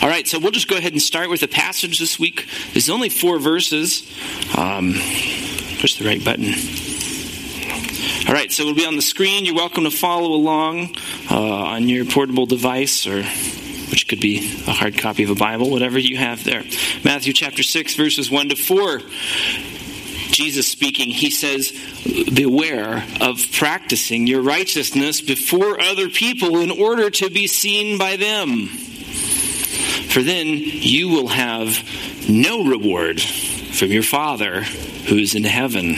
All right, so we'll just go ahead and start with the passage this week. There's only four verses. Um, push the right button. All right, so it'll be on the screen. You're welcome to follow along uh, on your portable device or which could be a hard copy of a Bible, whatever you have there. Matthew chapter 6, verses 1 to 4. Jesus speaking, he says, Beware of practicing your righteousness before other people in order to be seen by them. For then you will have no reward from your Father who is in heaven.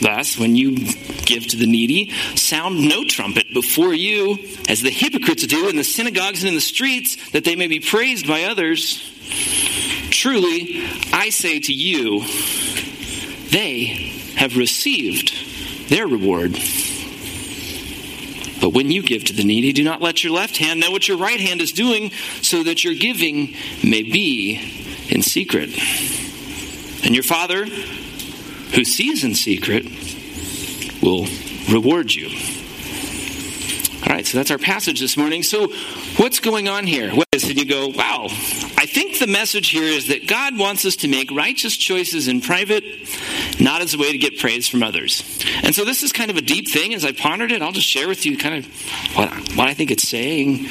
Thus, when you give to the needy, sound no trumpet before you, as the hypocrites do in the synagogues and in the streets, that they may be praised by others. Truly, I say to you, they have received their reward. But when you give to the needy, do not let your left hand know what your right hand is doing, so that your giving may be in secret. And your Father, who sees in secret will reward you. All right, so that's our passage this morning. So, what's going on here? What is, and you go, wow, I think the message here is that God wants us to make righteous choices in private, not as a way to get praise from others. And so, this is kind of a deep thing. As I pondered it, I'll just share with you kind of what, what I think it's saying.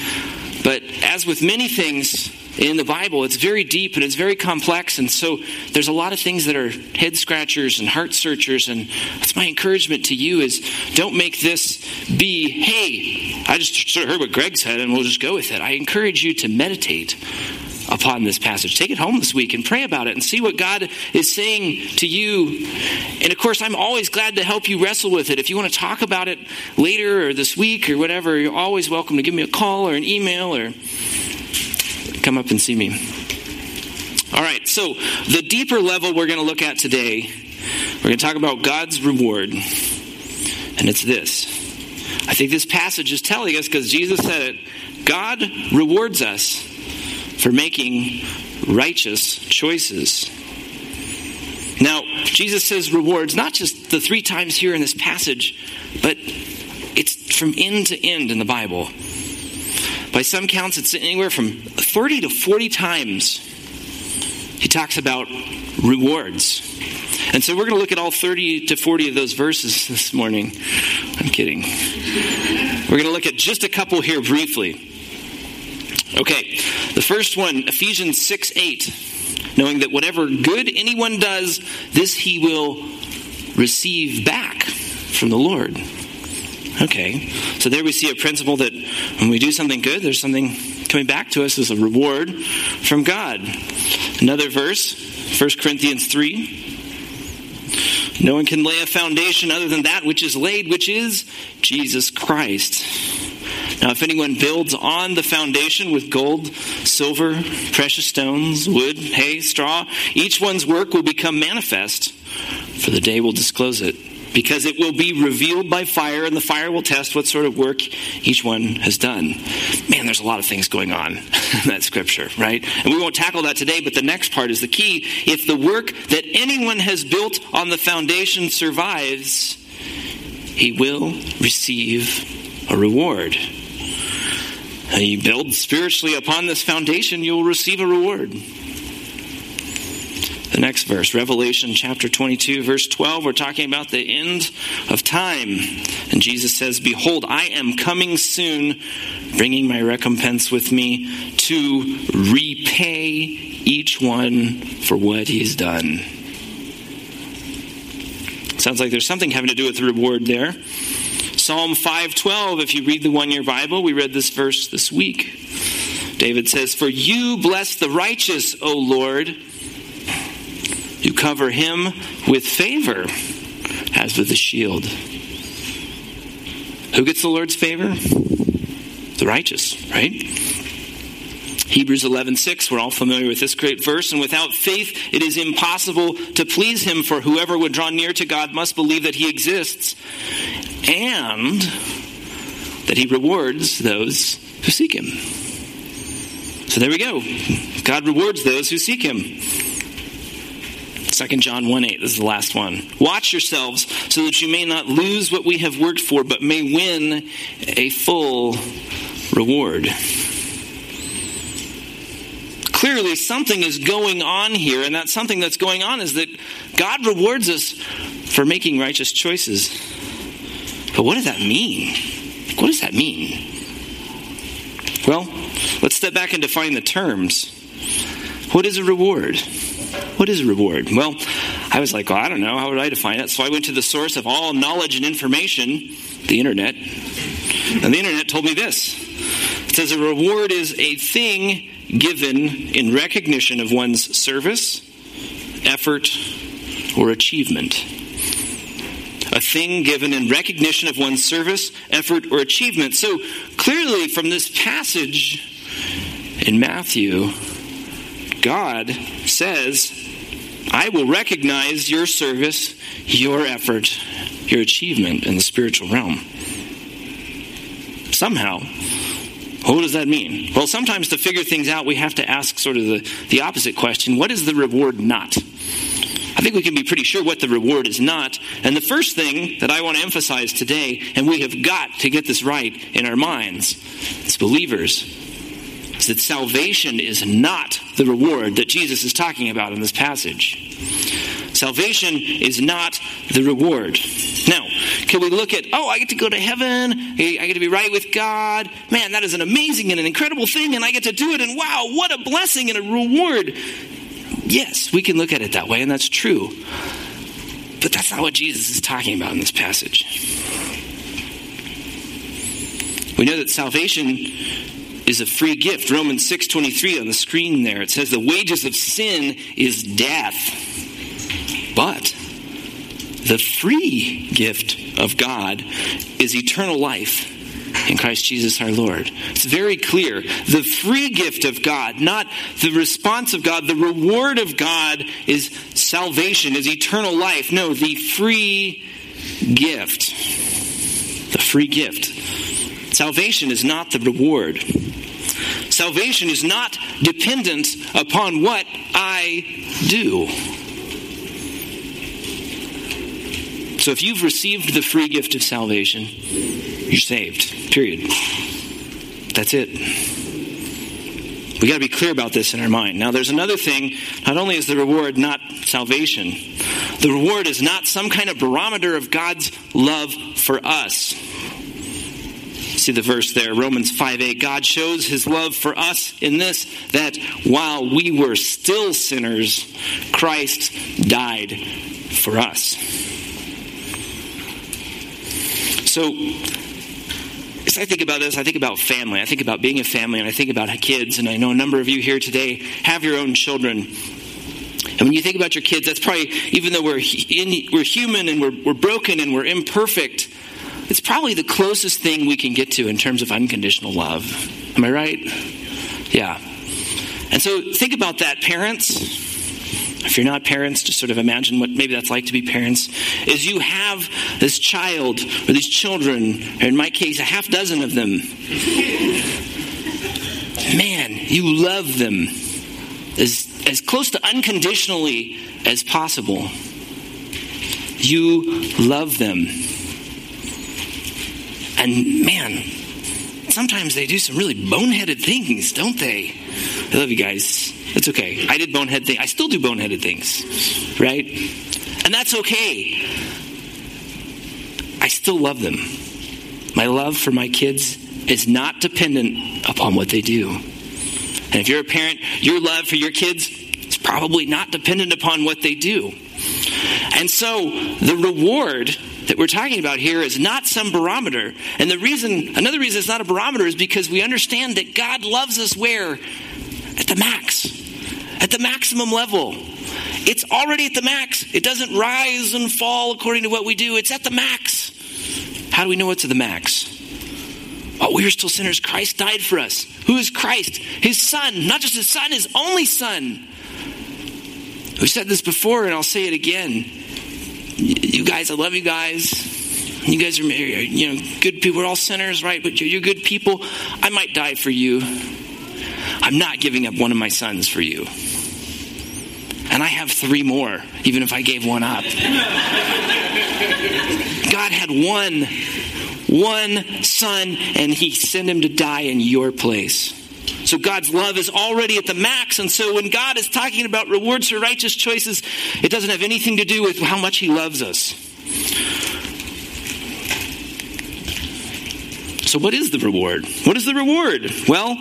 But as with many things, in the Bible. It's very deep and it's very complex. And so there's a lot of things that are head scratchers and heart searchers. And that's my encouragement to you is don't make this be, hey, I just sort of heard what Greg said and we'll just go with it. I encourage you to meditate upon this passage. Take it home this week and pray about it and see what God is saying to you. And of course, I'm always glad to help you wrestle with it. If you want to talk about it later or this week or whatever, you're always welcome to give me a call or an email or come up and see me. All right, so the deeper level we're going to look at today, we're going to talk about God's reward. And it's this. I think this passage is telling us, because Jesus said it, God rewards us for making righteous choices. Now, Jesus says rewards, not just the three times here in this passage, but it's from end to end in the Bible. By some counts, it's anywhere from 30 to 40 times he talks about rewards. And so we're going to look at all 30 to 40 of those verses this morning. I'm kidding. We're going to look at just a couple here briefly. Okay, the first one, Ephesians 6 8. Knowing that whatever good anyone does, this he will receive back from the Lord. Okay, so there we see a principle that when we do something good, there's something coming back to us as a reward from God. Another verse, 1 Corinthians 3. No one can lay a foundation other than that which is laid, which is Jesus Christ. Now, if anyone builds on the foundation with gold, silver, precious stones, wood, hay, straw, each one's work will become manifest, for the day will disclose it because it will be revealed by fire, and the fire will test what sort of work each one has done. Man, there's a lot of things going on in that scripture, right? And we won't tackle that today, but the next part is the key. If the work that anyone has built on the foundation survives, he will receive a reward. And you build spiritually upon this foundation, you will receive a reward. The next verse, Revelation chapter 22, verse 12, we're talking about the end of time. And Jesus says, Behold, I am coming soon, bringing my recompense with me to repay each one for what he's done. Sounds like there's something having to do with the reward there. Psalm 512, if you read the one year Bible, we read this verse this week. David says, For you bless the righteous, O Lord. You cover him with favor as with a shield. Who gets the Lord's favor? The righteous, right? Hebrews 11:6 we're all familiar with this great verse and without faith it is impossible to please him for whoever would draw near to God must believe that he exists and that he rewards those who seek him. So there we go. God rewards those who seek him. 2 John 1 8, this is the last one. Watch yourselves so that you may not lose what we have worked for, but may win a full reward. Clearly something is going on here, and that something that's going on is that God rewards us for making righteous choices. But what does that mean? What does that mean? Well, let's step back and define the terms. What is a reward? What is a reward? Well, I was like, well, I don't know. How would I define it? So I went to the source of all knowledge and information, the internet. And the internet told me this it says a reward is a thing given in recognition of one's service, effort, or achievement. A thing given in recognition of one's service, effort, or achievement. So clearly, from this passage in Matthew, God says, I will recognize your service, your effort, your achievement in the spiritual realm. Somehow. What does that mean? Well, sometimes to figure things out, we have to ask sort of the, the opposite question what is the reward not? I think we can be pretty sure what the reward is not. And the first thing that I want to emphasize today, and we have got to get this right in our minds as believers, is that salvation is not the reward that Jesus is talking about in this passage. Salvation is not the reward. Now, can we look at, oh, I get to go to heaven, I get to be right with God. Man, that is an amazing and an incredible thing, and I get to do it, and wow, what a blessing and a reward. Yes, we can look at it that way, and that's true. But that's not what Jesus is talking about in this passage. We know that salvation is a free gift. Romans 6:23 on the screen there. It says the wages of sin is death. But the free gift of God is eternal life in Christ Jesus our Lord. It's very clear. The free gift of God, not the response of God, the reward of God is salvation, is eternal life. No, the free gift. The free gift. Salvation is not the reward. Salvation is not dependent upon what I do. So if you've received the free gift of salvation, you're saved. Period. That's it. We got to be clear about this in our mind. Now, there's another thing. Not only is the reward not salvation, the reward is not some kind of barometer of God's love for us. See the verse there, Romans 5 8. God shows his love for us in this that while we were still sinners, Christ died for us. So, as I think about this, I think about family. I think about being a family, and I think about kids. And I know a number of you here today have your own children. And when you think about your kids, that's probably, even though we're, in, we're human and we're, we're broken and we're imperfect, it's probably the closest thing we can get to in terms of unconditional love. Am I right? Yeah. And so think about that, parents. If you're not parents, just sort of imagine what maybe that's like to be parents. Is you have this child or these children, or in my case, a half dozen of them. Man, you love them as, as close to unconditionally as possible. You love them. And man, sometimes they do some really boneheaded things, don't they? I love you guys. It's okay. I did bonehead things. I still do boneheaded things, right? And that's okay. I still love them. My love for my kids is not dependent upon what they do. And if you're a parent, your love for your kids is probably not dependent upon what they do. And so the reward that we're talking about here is not some barometer. And the reason, another reason it's not a barometer is because we understand that God loves us where? At the max, at the maximum level. It's already at the max. It doesn't rise and fall according to what we do, it's at the max. How do we know it's at the max? While we were still sinners, Christ died for us. Who is Christ? His son, not just his son, his only son. We said this before, and I'll say it again you guys, I love you guys. You guys are, you know, good people. We're all sinners, right? But you're good people. I might die for you. I'm not giving up one of my sons for you. And I have three more, even if I gave one up. God had one, one son, and he sent him to die in your place So God's love is already at the max. And so when God is talking about rewards for righteous choices, it doesn't have anything to do with how much He loves us. So, what is the reward? What is the reward? Well,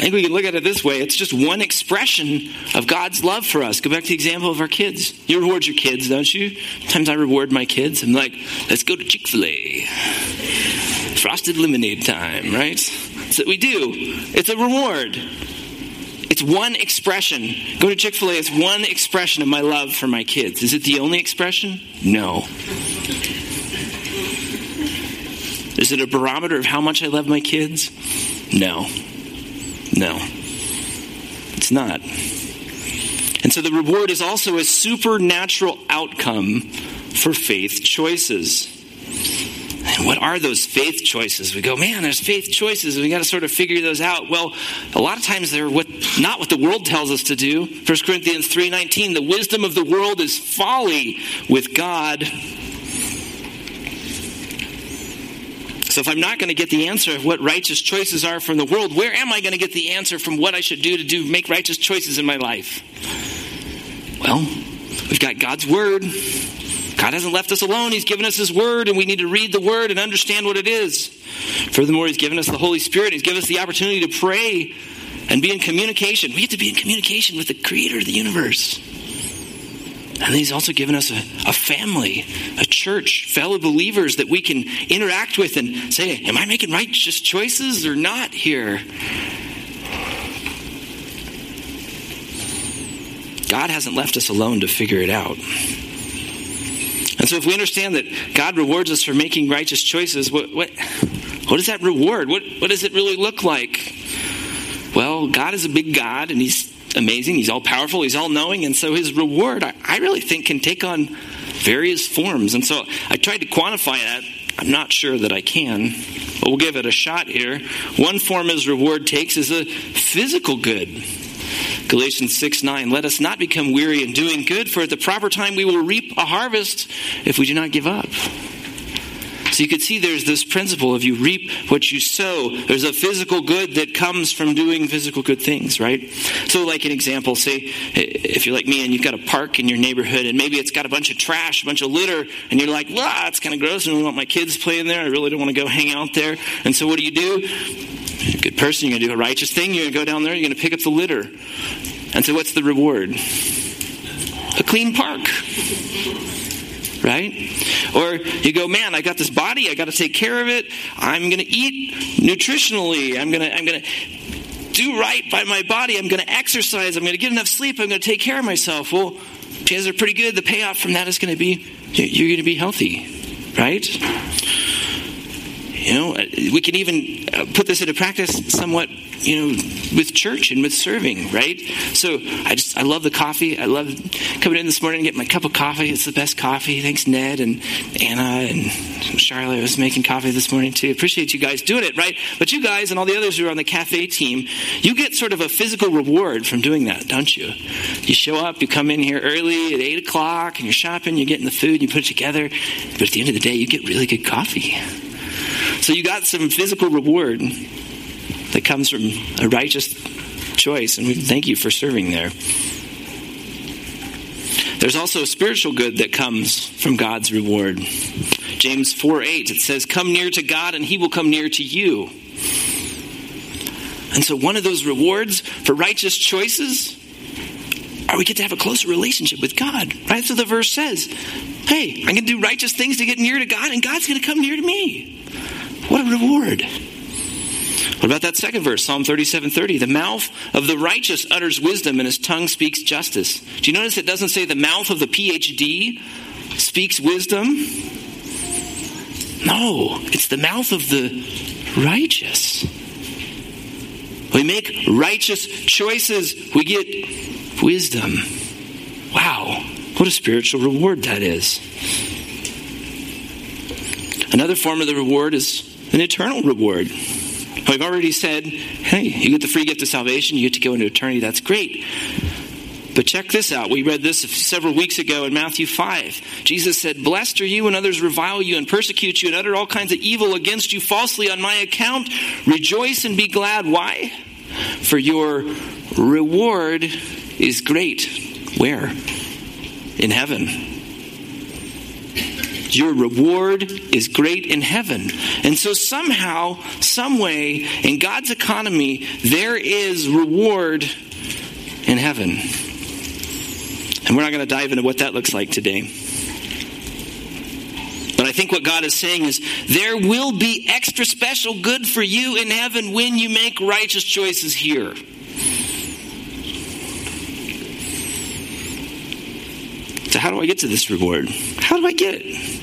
I think we can look at it this way it's just one expression of God's love for us. Go back to the example of our kids. You reward your kids, don't you? Sometimes I reward my kids. I'm like, let's go to Chick fil A. Frosted lemonade time, right? That's what we do. It's a reward. It's one expression. Go to Chick fil A, it's one expression of my love for my kids. Is it the only expression? No. Is it a barometer of how much I love my kids? No. No. It's not. And so the reward is also a supernatural outcome for faith choices. And what are those faith choices? We go, man, there's faith choices. We got to sort of figure those out. Well, a lot of times they're what, not what the world tells us to do. 1 Corinthians 3.19, the wisdom of the world is folly with God. So if I'm not going to get the answer of what righteous choices are from the world, where am I going to get the answer from what I should do to do make righteous choices in my life? Well, we've got God's word. God hasn't left us alone. He's given us His Word, and we need to read the Word and understand what it is. Furthermore, He's given us the Holy Spirit. He's given us the opportunity to pray and be in communication. We have to be in communication with the Creator of the universe. And He's also given us a, a family, a church, fellow believers that we can interact with and say, Am I making righteous choices or not here? God hasn't left us alone to figure it out. And so, if we understand that God rewards us for making righteous choices, what, what, what does that reward? What, what does it really look like? Well, God is a big God, and He's amazing. He's all powerful. He's all knowing. And so, His reward, I, I really think, can take on various forms. And so, I tried to quantify that. I'm not sure that I can, but we'll give it a shot here. One form His reward takes is a physical good. Galatians 6 9, let us not become weary in doing good, for at the proper time we will reap a harvest if we do not give up. So you could see there's this principle of you reap what you sow. There's a physical good that comes from doing physical good things, right? So, like an example, say if you're like me and you've got a park in your neighborhood and maybe it's got a bunch of trash, a bunch of litter, and you're like, wow, it's kind of gross and I want my kids playing there. I really don't want to go hang out there. And so, what do you do? You're a good person, you're going to do a righteous thing, you're going to go down there, you're going to pick up the litter. And so, what's the reward? A clean park. Right? Or you go, man, I got this body, I got to take care of it. I'm going to eat nutritionally. I'm going to, I'm going to do right by my body. I'm going to exercise. I'm going to get enough sleep. I'm going to take care of myself. Well, chances are pretty good. The payoff from that is going to be you're going to be healthy, right? You know, we can even uh, put this into practice somewhat, you know, with church and with serving, right? So I just, I love the coffee. I love coming in this morning and getting my cup of coffee. It's the best coffee. Thanks, Ned and Anna and Charlotte was making coffee this morning too. Appreciate you guys doing it, right? But you guys and all the others who are on the cafe team, you get sort of a physical reward from doing that, don't you? You show up, you come in here early at 8 o'clock and you're shopping, you're getting the food, you put it together. But at the end of the day, you get really good coffee. So you got some physical reward that comes from a righteous choice, and we thank you for serving there. There's also a spiritual good that comes from God's reward. James 4 8, it says, Come near to God, and he will come near to you. And so, one of those rewards for righteous choices are we get to have a closer relationship with God. Right? So the verse says, Hey, I can do righteous things to get near to God, and God's going to come near to me. What a reward. What about that second verse, Psalm 37 30? The mouth of the righteous utters wisdom, and his tongue speaks justice. Do you notice it doesn't say the mouth of the PhD speaks wisdom? No, it's the mouth of the righteous. We make righteous choices, we get wisdom. Wow, what a spiritual reward that is. Another form of the reward is an eternal reward. I've already said, hey, you get the free gift of salvation, you get to go into eternity, that's great. But check this out. We read this several weeks ago in Matthew 5. Jesus said, Blessed are you when others revile you and persecute you and utter all kinds of evil against you falsely on my account. Rejoice and be glad. Why? for your reward is great. Where? In heaven. Your reward is great in heaven. And so, somehow, some way, in God's economy, there is reward in heaven. And we're not going to dive into what that looks like today. But I think what God is saying is there will be extra special good for you in heaven when you make righteous choices here. So, how do I get to this reward? How do I get it?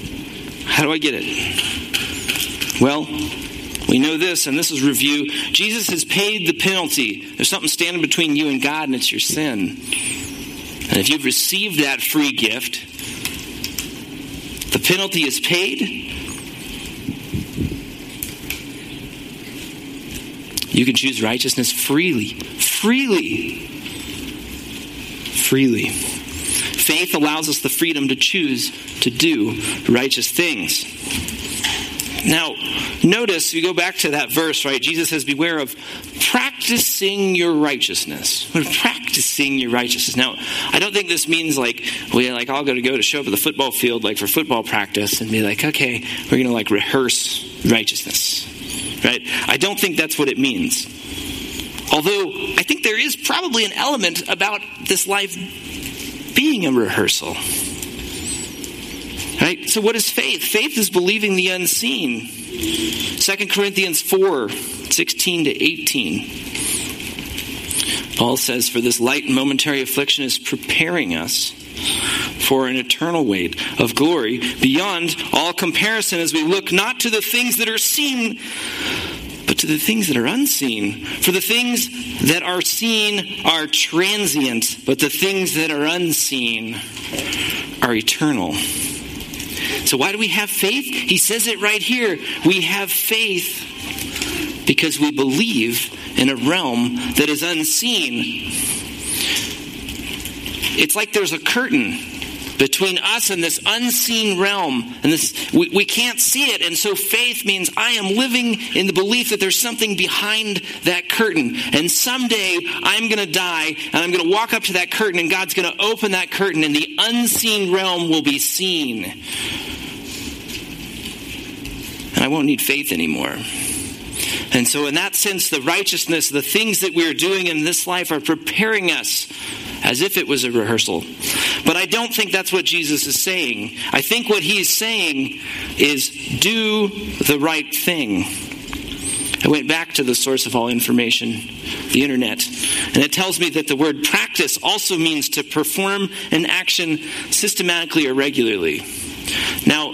How do I get it? Well, we know this, and this is review. Jesus has paid the penalty. There's something standing between you and God, and it's your sin. And if you've received that free gift, the penalty is paid. You can choose righteousness freely. Freely. Freely. Faith allows us the freedom to choose to do righteous things. Now, notice, you go back to that verse, right? Jesus says, Beware of practicing your righteousness. Practicing your righteousness. Now, I don't think this means like, we like all got to go to show up at the football field, like for football practice, and be like, okay, we're going to like rehearse righteousness. Right? I don't think that's what it means. Although, I think there is probably an element about this life being a rehearsal. Right? So what is faith? Faith is believing the unseen. 2 Corinthians 4, 16 to 18. Paul says, For this light momentary affliction is preparing us for an eternal weight of glory beyond all comparison as we look not to the things that are seen, but to the things that are unseen. For the things that are seen are transient, but the things that are unseen are eternal. So, why do we have faith? He says it right here. We have faith because we believe in a realm that is unseen. It's like there's a curtain between us and this unseen realm. And this we, we can't see it. And so faith means i am living in the belief that there's something behind that curtain. And someday i'm going to die and i'm going to walk up to that curtain and god's going to open that curtain and the unseen realm will be seen. And i won't need faith anymore. And so, in that sense, the righteousness, the things that we are doing in this life are preparing us as if it was a rehearsal. But I don't think that's what Jesus is saying. I think what he's saying is do the right thing. I went back to the source of all information, the internet, and it tells me that the word practice also means to perform an action systematically or regularly. Now,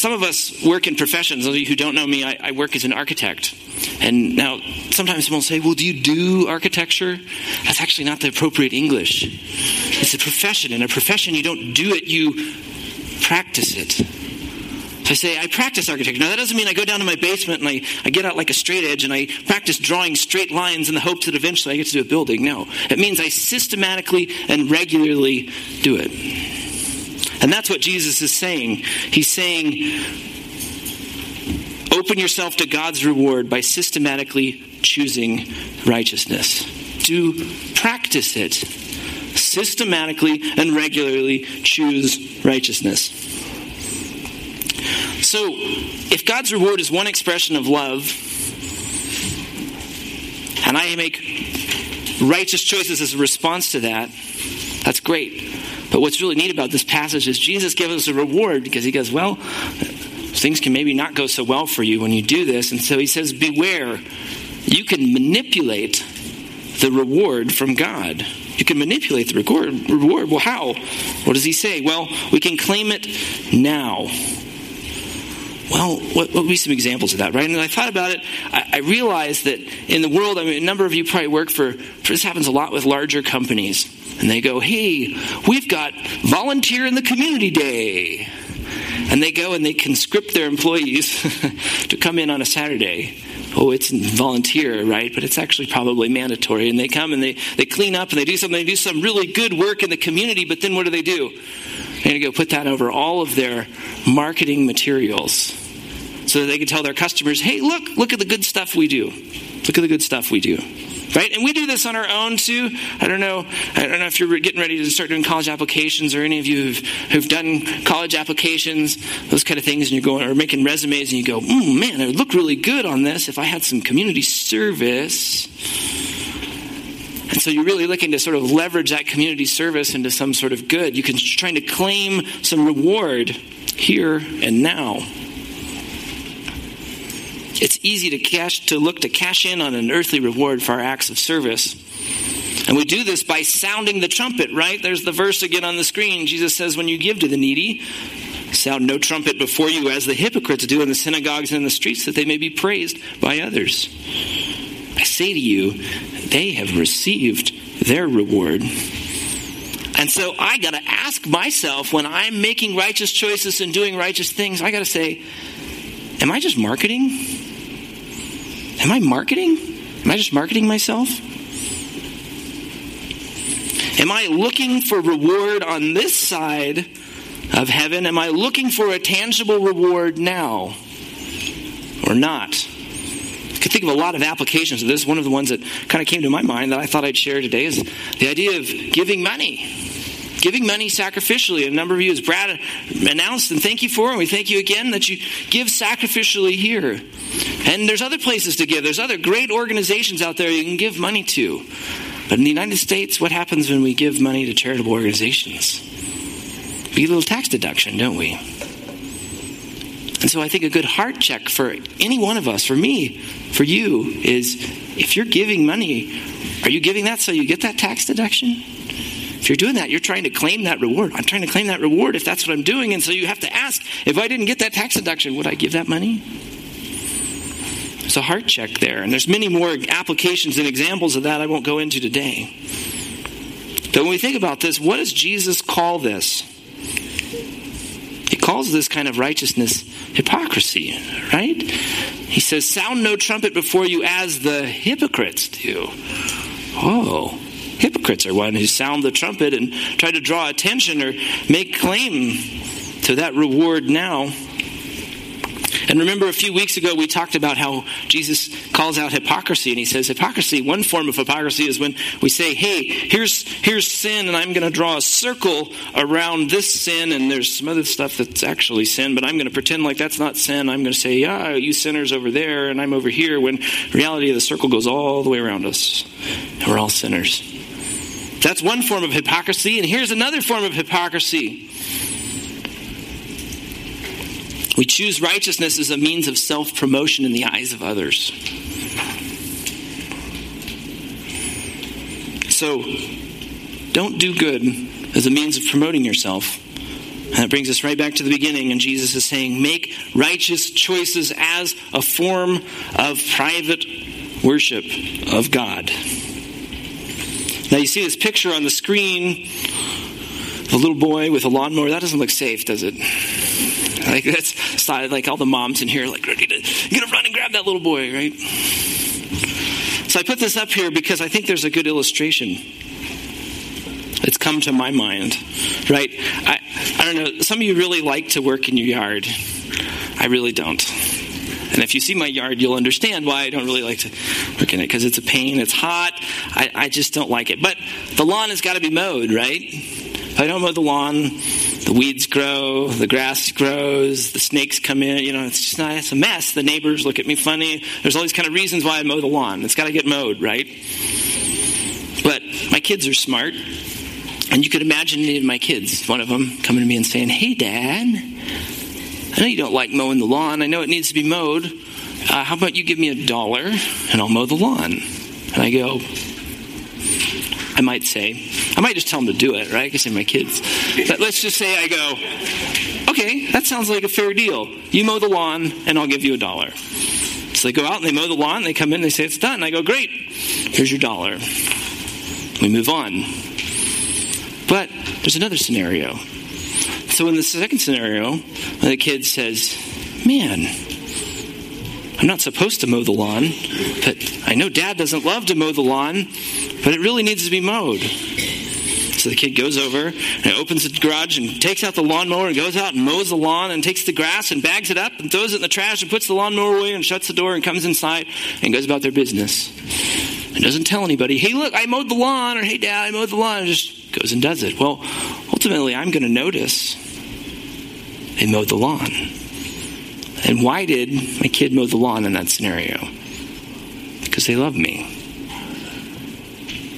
some of us work in professions. Those of you who don't know me, I, I work as an architect. And now, sometimes people say, Well, do you do architecture? That's actually not the appropriate English. It's a profession. In a profession, you don't do it, you practice it. I say, I practice architecture. Now, that doesn't mean I go down to my basement and I, I get out like a straight edge and I practice drawing straight lines in the hopes that eventually I get to do a building. No. It means I systematically and regularly do it. And that's what Jesus is saying. He's saying, open yourself to God's reward by systematically choosing righteousness. Do practice it. Systematically and regularly choose righteousness. So, if God's reward is one expression of love, and I make righteous choices as a response to that, that's great. But what's really neat about this passage is Jesus gives us a reward because he goes, Well, things can maybe not go so well for you when you do this. And so he says, Beware. You can manipulate the reward from God. You can manipulate the reward. Well, how? What does he say? Well, we can claim it now. Well, what, what would be some examples of that, right? And I thought about it. I, I realized that in the world, I mean, a number of you probably work for, this happens a lot with larger companies and they go, hey, we've got volunteer in the community day. And they go and they conscript their employees to come in on a Saturday. Oh, it's volunteer, right? But it's actually probably mandatory. And they come and they, they clean up and they do something, they do some really good work in the community, but then what do they do? They're going to go put that over all of their marketing materials so that they can tell their customers, hey, look, look at the good stuff we do. Look at the good stuff we do. Right? And we do this on our own too. I don't know. I don't know if you're getting ready to start doing college applications, or any of you who've, who've done college applications, those kind of things, and you're going or making resumes, and you go, mm, "Man, I would look really good on this if I had some community service." And so you're really looking to sort of leverage that community service into some sort of good. You can trying to claim some reward here and now. It's easy to cash to look to cash in on an earthly reward for our acts of service. And we do this by sounding the trumpet, right? There's the verse again on the screen. Jesus says, When you give to the needy, sound no trumpet before you as the hypocrites do in the synagogues and in the streets, that they may be praised by others. I say to you, they have received their reward. And so I got to ask myself when I'm making righteous choices and doing righteous things, I got to say, am I just marketing? Am I marketing? Am I just marketing myself? Am I looking for reward on this side of heaven? Am I looking for a tangible reward now or not? I could think of a lot of applications of this. One of the ones that kind of came to my mind that I thought I'd share today is the idea of giving money. Giving money sacrificially. A number of you, as Brad announced, and thank you for, and we thank you again that you give sacrificially here. And there's other places to give. There's other great organizations out there you can give money to. But in the United States, what happens when we give money to charitable organizations? We get a little tax deduction, don't we? And so I think a good heart check for any one of us, for me, for you, is if you're giving money, are you giving that so you get that tax deduction? If you're doing that, you're trying to claim that reward. I'm trying to claim that reward if that's what I'm doing. And so you have to ask if I didn't get that tax deduction, would I give that money? There's a heart check there. And there's many more applications and examples of that I won't go into today. But when we think about this, what does Jesus call this? He calls this kind of righteousness hypocrisy, right? He says, Sound no trumpet before you as the hypocrites do. Oh, hypocrites are one who sound the trumpet and try to draw attention or make claim to that reward now and remember, a few weeks ago, we talked about how Jesus calls out hypocrisy, and he says, Hypocrisy, one form of hypocrisy is when we say, Hey, here's, here's sin, and I'm going to draw a circle around this sin, and there's some other stuff that's actually sin, but I'm going to pretend like that's not sin. I'm going to say, Yeah, you sinners over there, and I'm over here, when reality, the circle goes all the way around us, and we're all sinners. That's one form of hypocrisy, and here's another form of hypocrisy. We choose righteousness as a means of self promotion in the eyes of others. So, don't do good as a means of promoting yourself. And that brings us right back to the beginning, and Jesus is saying, make righteous choices as a form of private worship of God. Now, you see this picture on the screen a little boy with a lawnmower. That doesn't look safe, does it? Like that's like all the moms in here, like ready to to run and grab that little boy, right? So I put this up here because I think there's a good illustration. It's come to my mind, right? I, I don't know. Some of you really like to work in your yard. I really don't. And if you see my yard, you'll understand why I don't really like to work in it because it's a pain. It's hot. I, I just don't like it. But the lawn has got to be mowed, right? If I don't mow the lawn, the weeds grow, the grass grows, the snakes come in. You know, it's just not, it's a mess. The neighbors look at me funny. There's all these kind of reasons why I mow the lawn. It's got to get mowed, right? But my kids are smart. And you could imagine any of my kids, one of them coming to me and saying, Hey, Dad, I know you don't like mowing the lawn. I know it needs to be mowed. Uh, how about you give me a dollar and I'll mow the lawn? And I go, I might say. I might just tell them to do it, right? Can say my kids. But let's just say I go, okay, that sounds like a fair deal. You mow the lawn, and I'll give you a dollar. So they go out and they mow the lawn, they come in, and they say it's done. I go, great, here's your dollar. We move on. But there's another scenario. So in the second scenario, the kid says, man, I'm not supposed to mow the lawn, but I know dad doesn't love to mow the lawn, but it really needs to be mowed. So the kid goes over and opens the garage and takes out the lawnmower and goes out and mows the lawn and takes the grass and bags it up and throws it in the trash and puts the lawnmower away and shuts the door and comes inside and goes about their business. and doesn't tell anybody, hey, look, I mowed the lawn, or hey, dad, I mowed the lawn, and just goes and does it. Well, ultimately, I'm going to notice they mowed the lawn. And why did my kid mow the lawn in that scenario? Because they love me.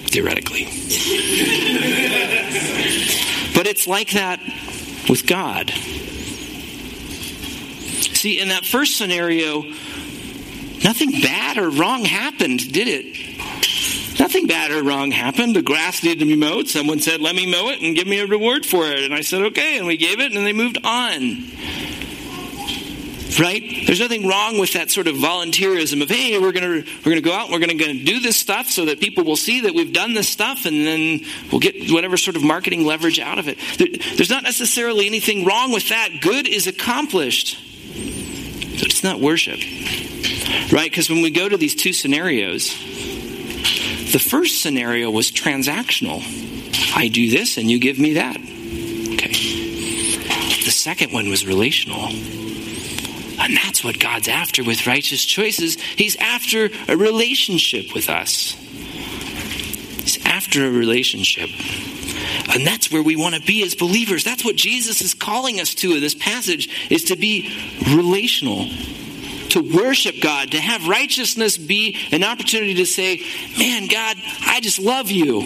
Theoretically. but it's like that with God. See, in that first scenario, nothing bad or wrong happened, did it? Nothing bad or wrong happened. The grass needed to be mowed. Someone said, Let me mow it and give me a reward for it. And I said, Okay. And we gave it and they moved on right? There's nothing wrong with that sort of volunteerism of, hey, we're going to we're to go out, and we're going to do this stuff so that people will see that we've done this stuff, and then we'll get whatever sort of marketing leverage out of it. there's not necessarily anything wrong with that. Good is accomplished, but it's not worship, right? Because when we go to these two scenarios, the first scenario was transactional. I do this, and you give me that. Okay. The second one was relational. And that's what God's after with righteous choices. He's after a relationship with us. He's after a relationship. And that's where we want to be as believers. That's what Jesus is calling us to in this passage is to be relational. To worship God, to have righteousness be an opportunity to say, Man, God, I just love you.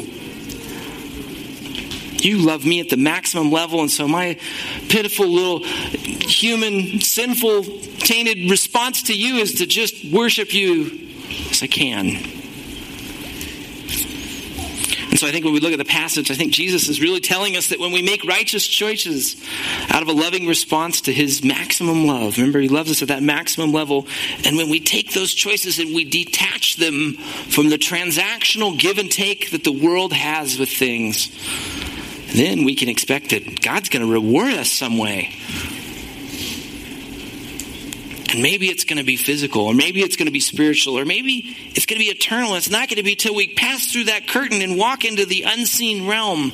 You love me at the maximum level, and so my pitiful little human, sinful, tainted response to you is to just worship you as I can. And so I think when we look at the passage, I think Jesus is really telling us that when we make righteous choices out of a loving response to his maximum love, remember, he loves us at that maximum level, and when we take those choices and we detach them from the transactional give and take that the world has with things, then we can expect that God's going to reward us some way. And maybe it's going to be physical, or maybe it's going to be spiritual, or maybe it's going to be eternal. It's not going to be till we pass through that curtain and walk into the unseen realm.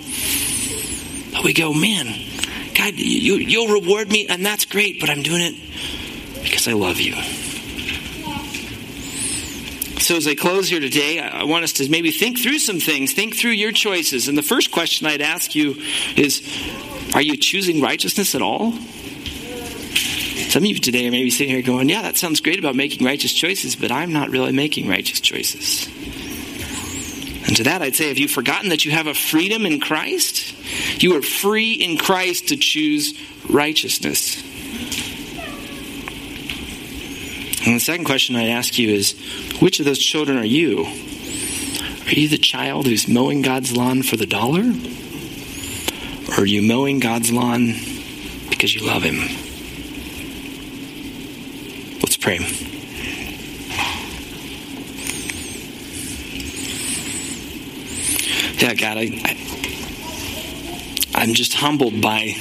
But we go, man, God, you, you'll reward me, and that's great, but I'm doing it because I love you. So, as I close here today, I want us to maybe think through some things, think through your choices. And the first question I'd ask you is Are you choosing righteousness at all? Some of you today are maybe sitting here going, Yeah, that sounds great about making righteous choices, but I'm not really making righteous choices. And to that, I'd say, have you forgotten that you have a freedom in Christ? You are free in Christ to choose righteousness. And the second question I'd ask you is which of those children are you? Are you the child who's mowing God's lawn for the dollar? Or are you mowing God's lawn because you love Him? Pray. Yeah, God, I, I, I'm just humbled by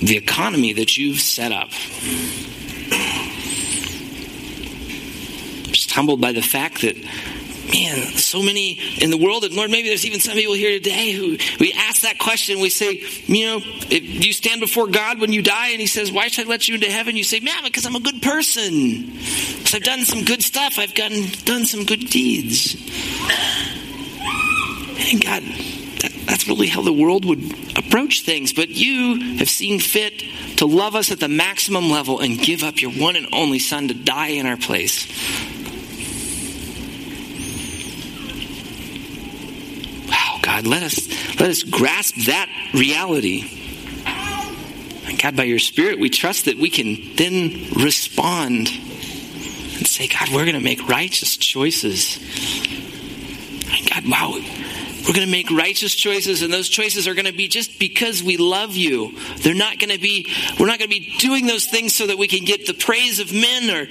the economy that you've set up. I'm Just humbled by the fact that man, so many in the world, and Lord, maybe there's even some people here today who we ask that question. We say, you know, if you stand before God when you die, and He says, "Why should I let you into heaven?" You say, "Man, because I'm a good person. Because I've done some good stuff. I've gotten, done some good deeds." And God, that, that's really how the world would approach things. But you have seen fit to love us at the maximum level and give up your one and only Son to die in our place God, let us, let us grasp that reality. And God, by your Spirit, we trust that we can then respond and say, God, we're going to make righteous choices. And God, wow, we're going to make righteous choices, and those choices are going to be just because we love you. They're not going to be, we're not going to be doing those things so that we can get the praise of men or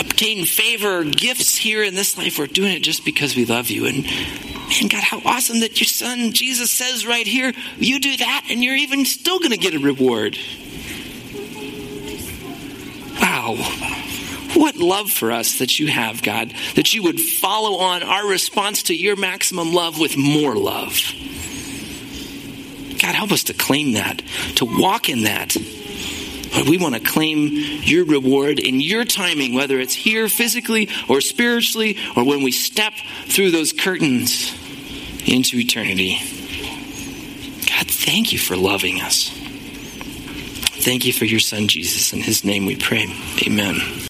obtain favor or gifts here in this life. We're doing it just because we love you. And man, God, how awesome that your son Jesus says right here, you do that and you're even still going to get a reward. Wow. What love for us that you have, God, that you would follow on our response to your maximum love with more love. God, help us to claim that, to walk in that, we want to claim your reward in your timing, whether it's here physically or spiritually, or when we step through those curtains into eternity. God, thank you for loving us. Thank you for your son, Jesus. In his name we pray. Amen.